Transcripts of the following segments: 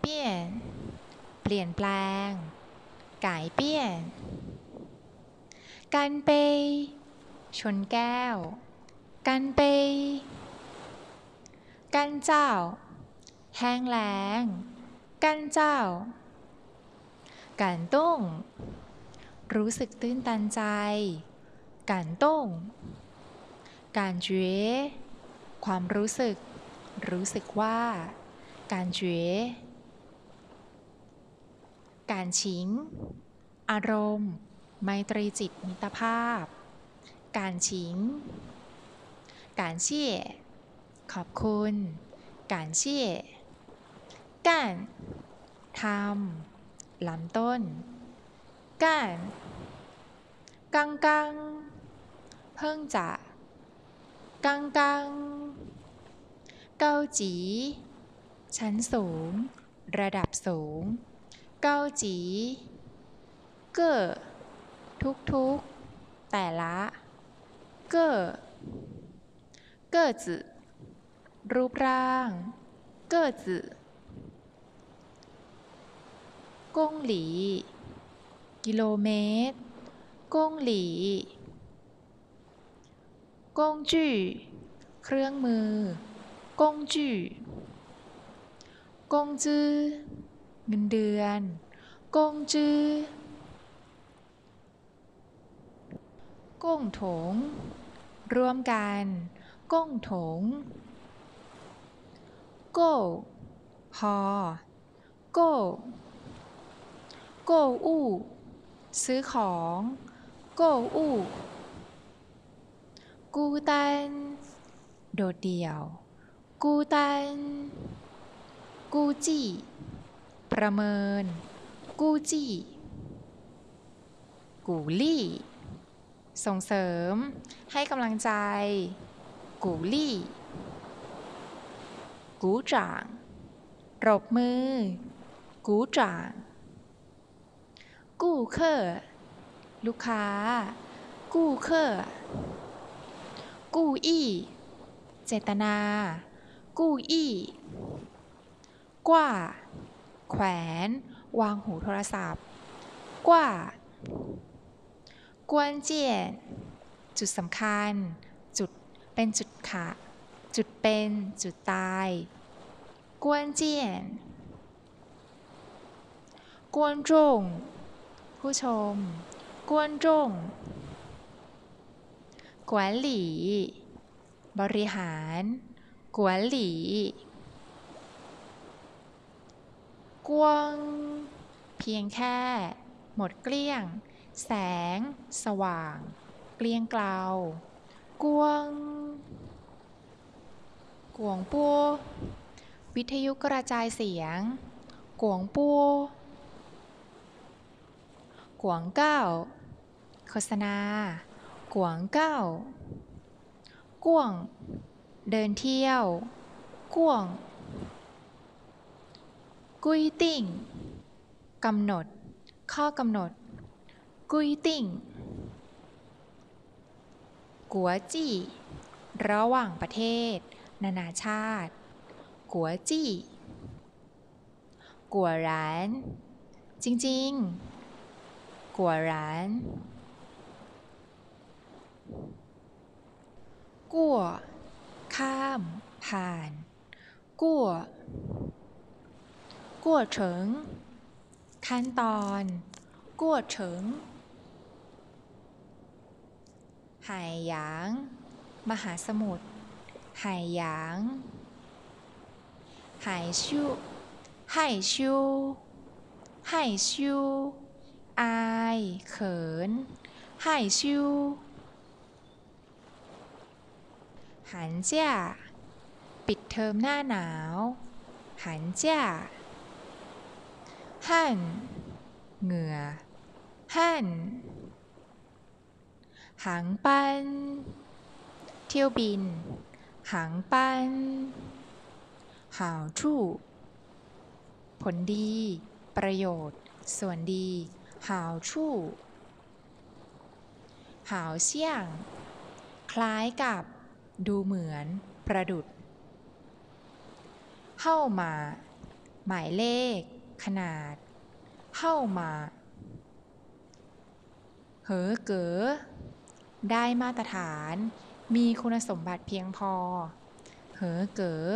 เปลี่ยน เปลี่ยนแปลงกายเปี้ยน การไป ชนแก้ว การไป กันเจ้า แห้งแรงกันเจ้า การต้ง รู้สึกตื้นตันใจ การต้ง การเจความรู้สึก รู้สึกว่า การเจ การชิง อารมณ์ ไมตรีจิตมิตรภาพ การชิง การเชี่ยขอบคุณ การเชี่ยกานทำลำต้น กานกังกังเพิ่งจะกังกังเกาจี ชั้นสูง ระดับสูง เกาจีเก้อทุกทุกแต่ละเก้อเก้อจืรูปร่างเก้อจืกงหลี กิโลเมตรกงหลีกงจื่เครื่องมือกงจื่กงจื้อ เงินเดือน กงจื้อกงถง รวมกัน กงถง 够 พอ 够 购物 ซื้อของ โก้อู้ กูตัน โดดเดี่ยว 孤单 估计 ประเมิน กูจี้ กูลี่ ส่งเสริม ให้กำลังใจ กูลี่ กูจ่างรบมือ กูจ่าง กู้เคอร์ลูกค้า กู้เคอกู้อี้ เจตนา กู้อี้ กว่า แขวน วางหูโทรศัพท์ กว่ากวนเจียนจุดสำคัญ จุดเป็นจุดขะจุดเป็นจุดตาย กวนเจียนกวนจงผู้ชม กวนจงกวนหลี บริหาร กวนหลี กวง เพียงแค่ หมดเกลี้ยง แสง สว่าง เกลี้ยงเกลากวง กวงปัววิทยุกระจายเสียง กวงปัวกวงเก้า โฆษณา กวงเก้ากวง เดินเที่ยว กวง กุยติ่งกำหนด ข้อกำหนด กุยติ่ง กัวจี้ ระหว่างประเทศ นานาชาติ กัวจี้ กัวร้าน จริง ๆ กัวร้านกั่วข้าม ผ่าน กั่ว กั่วเฉิง ขั้นตอนกั่วเฉิงไหหยาง มหาสมุทรไหหยางไหชิวไหชิวไหชิวอายเขินไหชิว寒假ปิดเทอมหน้าหนาว หันเจ้า หั่นเหงื่อหั่นหางปันเที่ยวบิน หางปันหาวชู่ผลดี ประโยชน์ ส่วนดี หาวชู่หาวเสี่ยง คล้ายกับ ดูเหมือน ประดุด เข้ามา หมายเลข ขนาด เข้ามา เหอเก๋อได้มาตรฐาน มีคุณสมบัติเพียงพอ เหอเก๋อ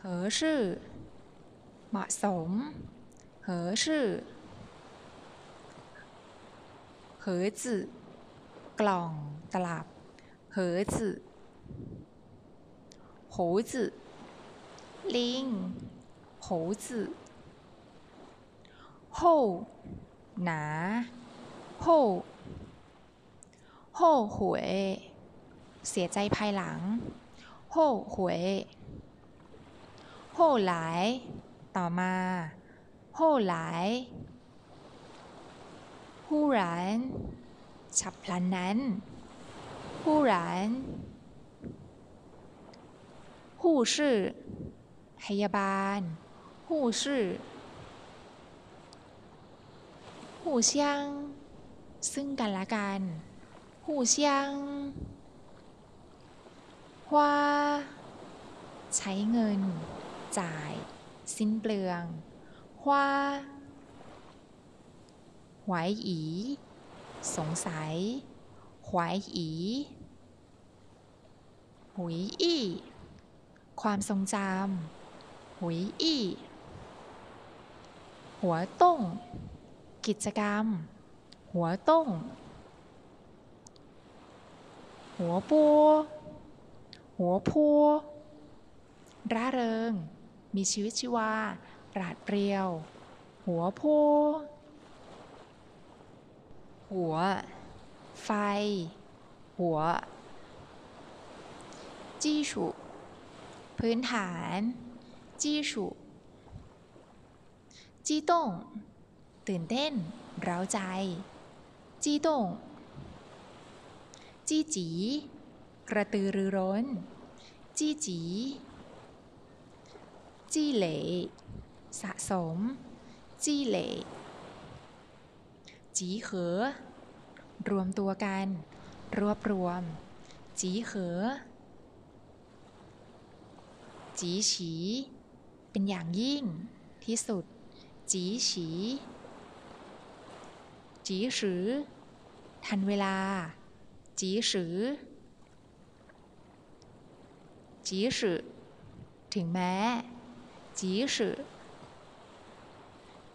เหอชื่อ เหมาะสม เหอชื่อ เหอจื่อกล่องตลับ เหอจื่อ猴子ลิง 猴子后หนา后后悔เสียใจภายหลัง后悔后来ต่อมา后来忽然ฉับพลันนั้น忽然护士พยาบาล 护士互相ซึ่งกันและกัน互相ว่าใช้เงิน จ่าย สิ้นเปลืองว่าหวายอี สงสัยหวายอีหุยอี้ความทรงจำ หุยอี้ หัวต้ง กิจกรรม หัวต้ง หัวปัวหัวพัวร่าเริง มีชีวิตชีวา ปราดเปรียว หัวพัวหัว ไฟ หัว จี้ฉุพื้นฐาน จี้ฉุ จีต้งตื่นเต้น เร้าใจ จีต้งจีจี กระตือรือร้น จีจี จีเหล่สะสม จีเหล่จีเขอ รวมตัวกัน รวบรวม จีเขอ จีฉี เป็นอย่างยิ่งที่สุด จีฉีจีสือทันเวลา จีสือจีสือถึงแม้จีสือ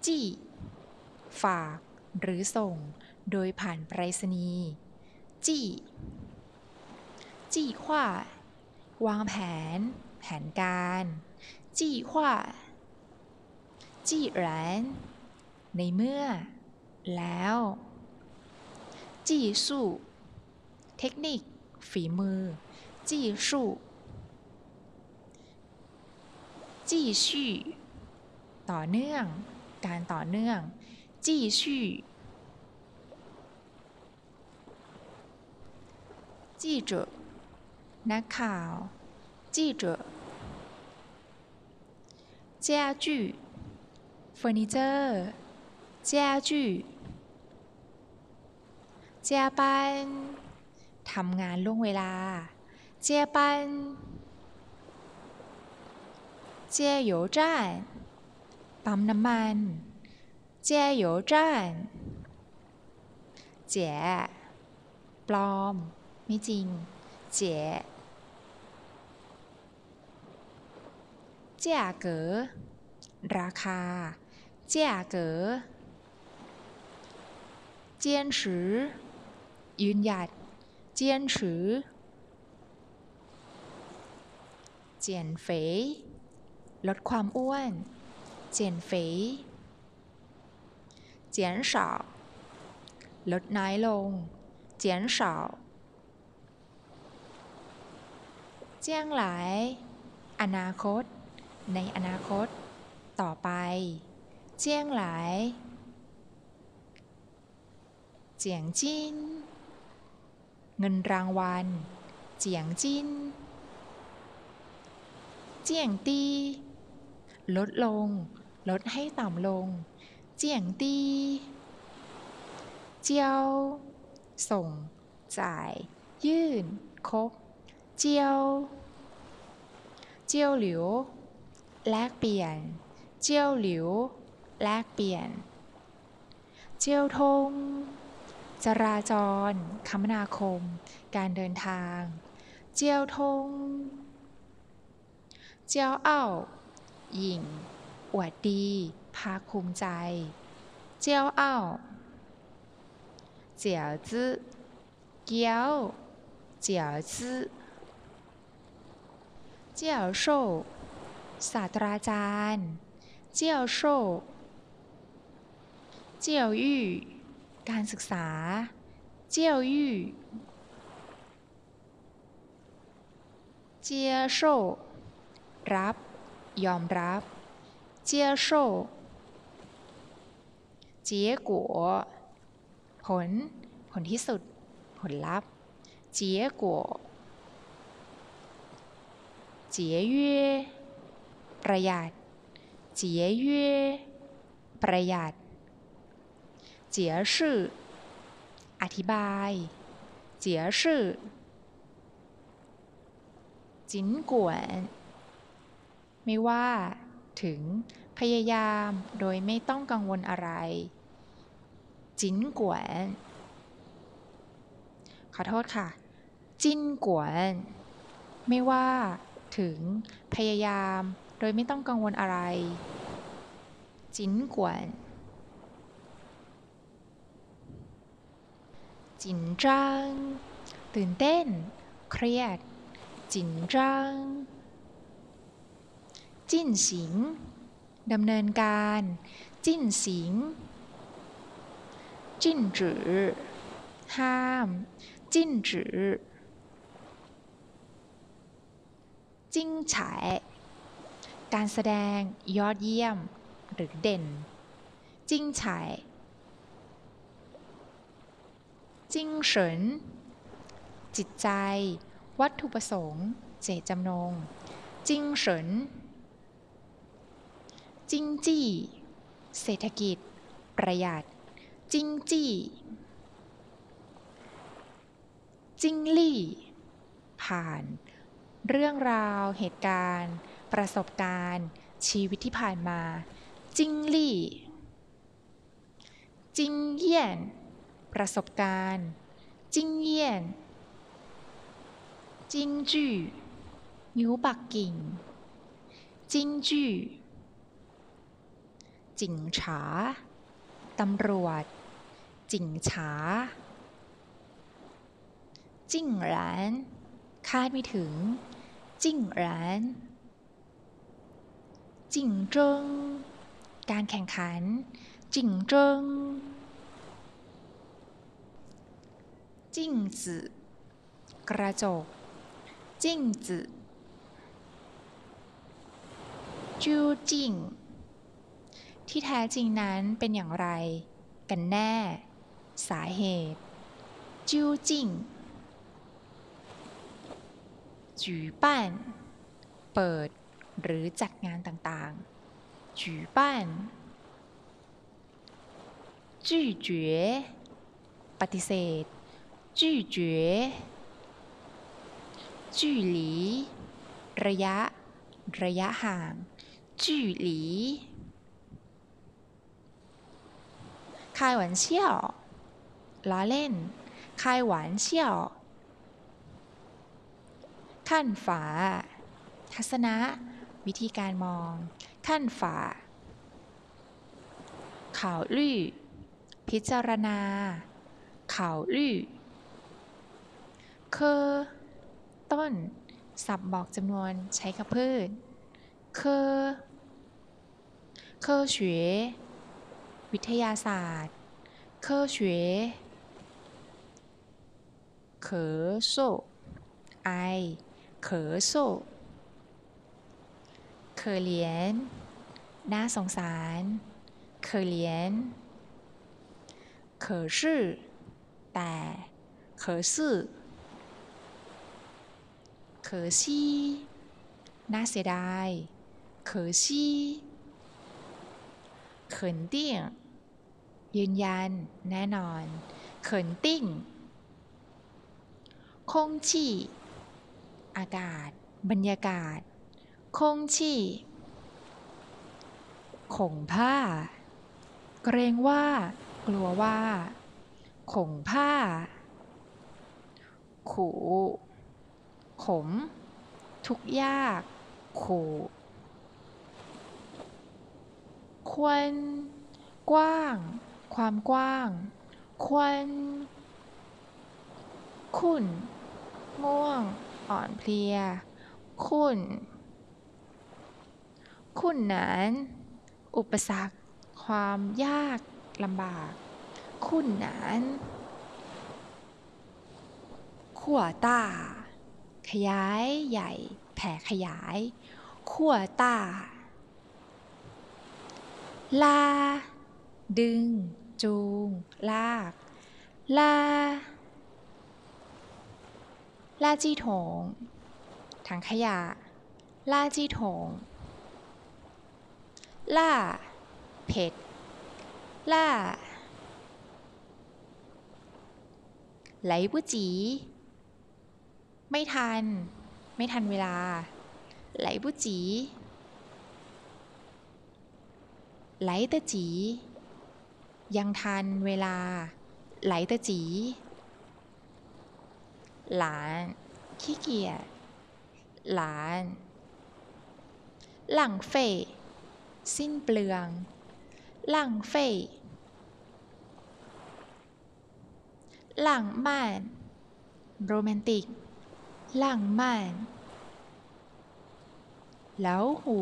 จี้ฝากหรือส่ง โดยผ่านไปรษณีย์จี้จี้ขว้าวางแผน แผนการ จี้ขว้า จีหลนในเมื่อ แล้วจีสู้เทคนิค ฝีมือจีสู้จีชี่ต่อเนื่อง การต่อเนื่องจีชี่จีเจนักข่าวจีเจ家具 ฟอร์นิเจอร์家具เจียปันทำงานล่วงเวลาเจียปันเจียโยจานปั๊มน้ำมันเจียโยจานเจีปลอม ไม่จริง เจีเจียเก๋ราคา 价格坚持ยืนหยัด坚持减肥ลดความอ้วน减肥减少ลดน้อยลง减少 เจียงหลาย อนาคต ในอนาคต ต่อไป เจียงหลายเจียงจินเงินรางวัล เจียงจินเจียงตี ลดลง ลดให้ต่ำลง เจียงตี เจียว ส่ง จ่าย ยื่นครบเจียว เจียวหลิว แลกเปลี่ยน เจียวหลิว แลกเปลี่ยน เจียวทง จราจร คมนาคม การเดินทาง เจียวทง เจียวเอ้าหยิ่ง อวดดี ภาคภูมิใจ เจียวเอ้า เจียวจื้อเกี๊ยว เจียวจื้อเจียวโซ่ศาสตราจารย์ เจียวโซ่ เจียวยู่ การศึกษา เจียวยู่เจียโชรับ ยอมรับ เจียโชเจียกัวผล ผลที่สุด ผลลัพธ์ เจียกัวเจียเย่ประหยัด เจียเย่ประหยัด เจียชื่อ อธิบาย เจียชื่อจินกวนไม่ว่า ถึง พยายาม โดยไม่ต้องกังวลอะไร จินกวน ขอโทษค่ะ จินกวน ไม่ว่า ถึง พยายาม โดยไม่ต้องกังวลอะไร จินกวน จินจังตื่นเต้น เครียด จินจังจิ้นสิงดำเนินการ จิ้นสิง จิ้นจือห้าม จิ้นจือจิ้งฉายการแสดงยอดเยี่ยม หรือเด่น จิ้งฉาย จิ้งเฉิน จิตใจ วัตถุประสงค์ เจตจำนง จิ้งเฉิน จิงจี้ เศรษฐกิจ ประหยัด จิงจี้ จิงลี่ ผ่าน เรื่องราว เหตุการณ์ ประสบการณ์ ชีวิตที่ผ่านมา จิงลี่ จิงเยี่ยน ประสบการณ์จิ้งเยี่ยนจิ้งจื้อนิ้วปักกิ่งจิ้งจื้อจิงฉาตำรวจ จิงฉาจิ้งหรานคาดไม่ถึง จิ้งหรานจิงจงการแข่งขัน จิงจง จิ้งจื่อกระจก จิ้งจื่อจูจิงที่แท้จริงนั้นเป็นอย่างไร กันแน่ สาเหตุจูจิงจูบ้านเปิด หรือจัดงานต่างๆจูบ้านจูเจ๋ปฏิเสธ จื่อจู่ระยะ ระยะห่าง จื่อหลีคายหวานเชี่ยวล้อเล่นคายหวานเชี่ยวขั้นฝา ทัศนะ วิธีการมอง ขั้นฝาข่าวลือพิจารณาข่าวลือ คอต้นศัพท์บอกจำนวนใช้กับพืชเคอเคอเฉวยวิทยาศาสตร์เคอเฉวยเขอโซไอเขอโซเคอเหลียนน่าสงสารเคอเหลียนเขอชื่อแต่เข อซื่อเขอซี่น่าเสียดายเขอซี่เขินตี้ยงยืนยัน แน่นอนเขินติ้งคงชี่ อากาศ บรรยากาศคงชี่ขงผ้า เกรงว่า กลัวว่าขงผ้าขู่ ขม ทุกยากขู่ควรกว้าง ความกว้าง ควรคุณง่วง อ่อนเพลียคุณคุณนั้นอุปสรรค ความยากลำบากคุณนั้นขั้วต้า ขยายใหญ่ แผ่ขยายขั้วต้า ลา ดึง จูง ลาก ลา ลาจีถง ถังขยะ ลาจีถง ล่า เผ็ด ล่าไหลบุจี ไม่ทัน ไม่ทันเวลา ไหลบุจีไหลตะจี ยังทันเวลา ไหลตะจี หลาน ขี้เกียจ หลาน หลังเฟยสิ้นเปลือง หลังเฟยหลังม่าน โรแมนติก หลังม่าหู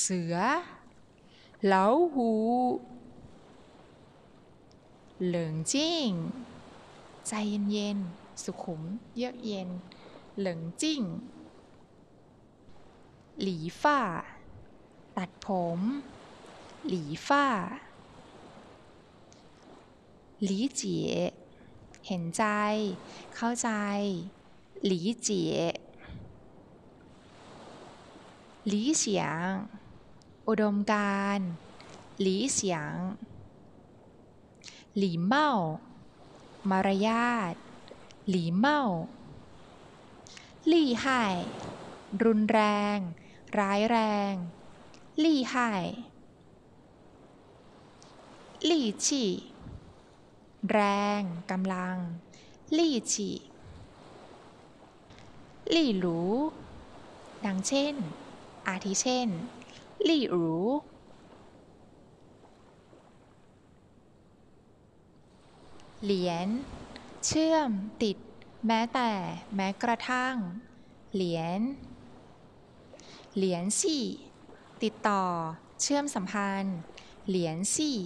เสือแล้วหูเหลิงจิ้ง ใจเย็นๆ สุขุม เยือกเย็น เหลิงจิ้ง หลีฝ้า ตัดผม หลีฝ้า หลีเจี๋ยเห็นใจ เข้าใจ หลีเจี๋ยหลีเสียงอุดมการหลีเสียงหลีเมามารยาทหลีเมาลี่ไห่รุนแรง ร้ายแรงลี่ไห่ลี่ฉี่แรงกำลังลี่ฉี่ ลี่หรูดังเช่น อาทิเช่น ลี่หรูเหรียญเชื่อมติด แม้แต่ แม้กระทั่ง เหรียญเหรียญสี่ติดต่อ เชื่อมสัมพันธ์ เหรียญสี่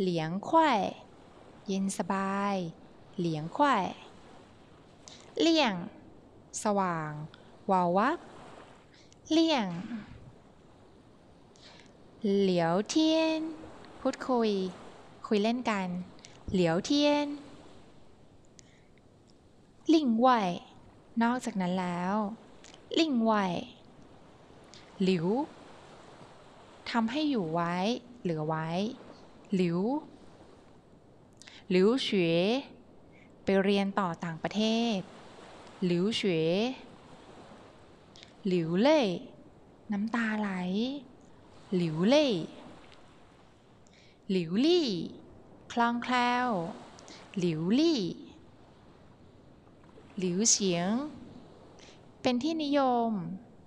เหลียงไขว้เย็นสบาย เหลียงไขว้เลี่ยง สว่าง วาววับเลี่ยง เหลียวเทียน พูดคุย คุยเล่นกัน เหลียวเทียนลิ่งไหวนอกจากนั้นแล้ว ลิ่งไหวหลิวทำให้อยู่ไว้ เหลือไว้ หลิวหลิวเฉว ไปเรียนต่อต่างประเทศ หลิวเฉวหลิวเล่น้ำตาไหล หลิวเล่ หลิวลี่ คล่องแคล่ว หลิวลี่ หลิวเฉียง เป็นที่นิยม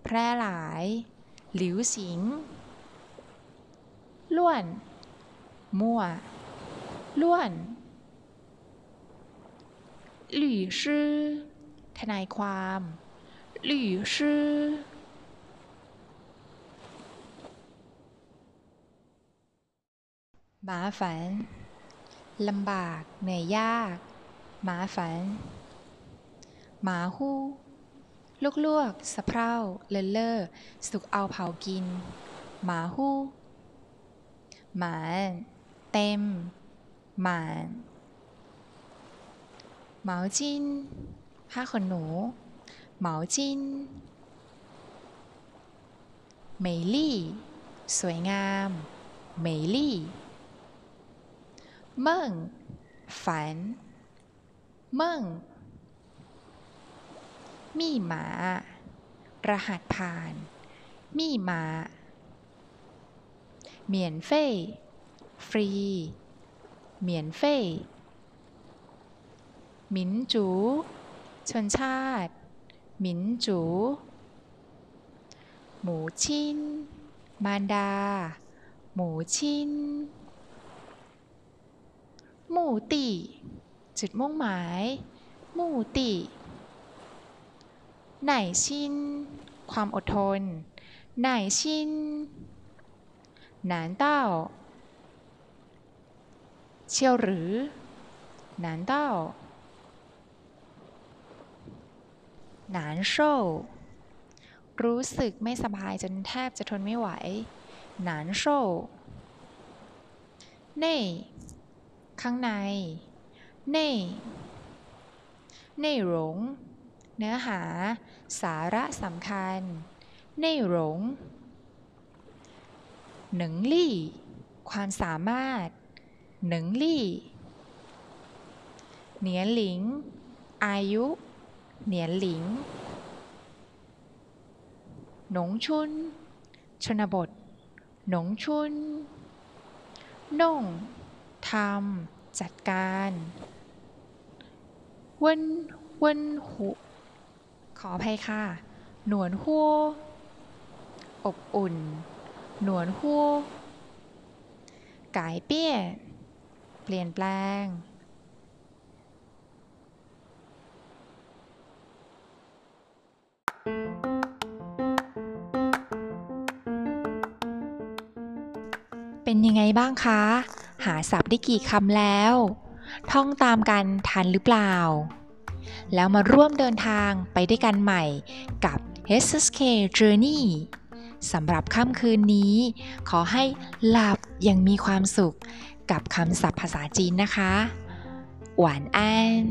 แพร่หลาย หลิวสิง ล้วน มั่ว ล้วน หลี่ชื่อทนายความ หลี่ชื่อหมาฝันลำบากเหนื่อยยาก หมาฝัน หมาฮู้ลูกลวกสะเพร่าเลนเลอสุกเอาเผากิน หมาฮู้หมานเต็ม หมาน หมาจินผ้าขนหนูหมาจินเหมยลี่สวยงามเหมยลี่เมิ่งฝันเมิ่งมี่หมารหัสผ่านมี่หมาเหมียนเฟ่ฟรีเหมียนเฟ่ หมินจู ชนชาติ หมินจู หมูชิ้นมารดา หมูชิ้นหมู่ติจุดมุ่งหมาย หมู่ติไหนชินความอดทน ไหนชินหนานเต้า เชี่ยวหรือ หนานเต้า หนานโซ่รู้สึกไม่สบายจนแทบจะทนไม่ไหวหนานโซ่เน่ข้างใน เน่เน่หลง เนื้อหา สาระสำคัญ เน่หลง หนึ่งลี่ ความสามารถ หนึ่งลี่ เหนียนหลิง อายุ เหนียนหลิง หนงชุน ชนบท หนงชุนน่งทำจัดการเว้นเว้นหุขออภัยค่ะ หนวนหัว อบอุ่น หนวนหัวกายเปี้ย เปลี่ยนแปลง ยังไงบ้างคะ หาศัพท์ได้กี่คำแล้ว ท่องตามกันทันหรือเปล่า แล้วมาร่วมเดินทางไปด้วยกันใหม่กับ HSK Journey สำหรับค่ำคืนนี้ ขอให้หลับอย่างมีความสุขกับคำศัพท์ภาษาจีนนะคะ หวานอัน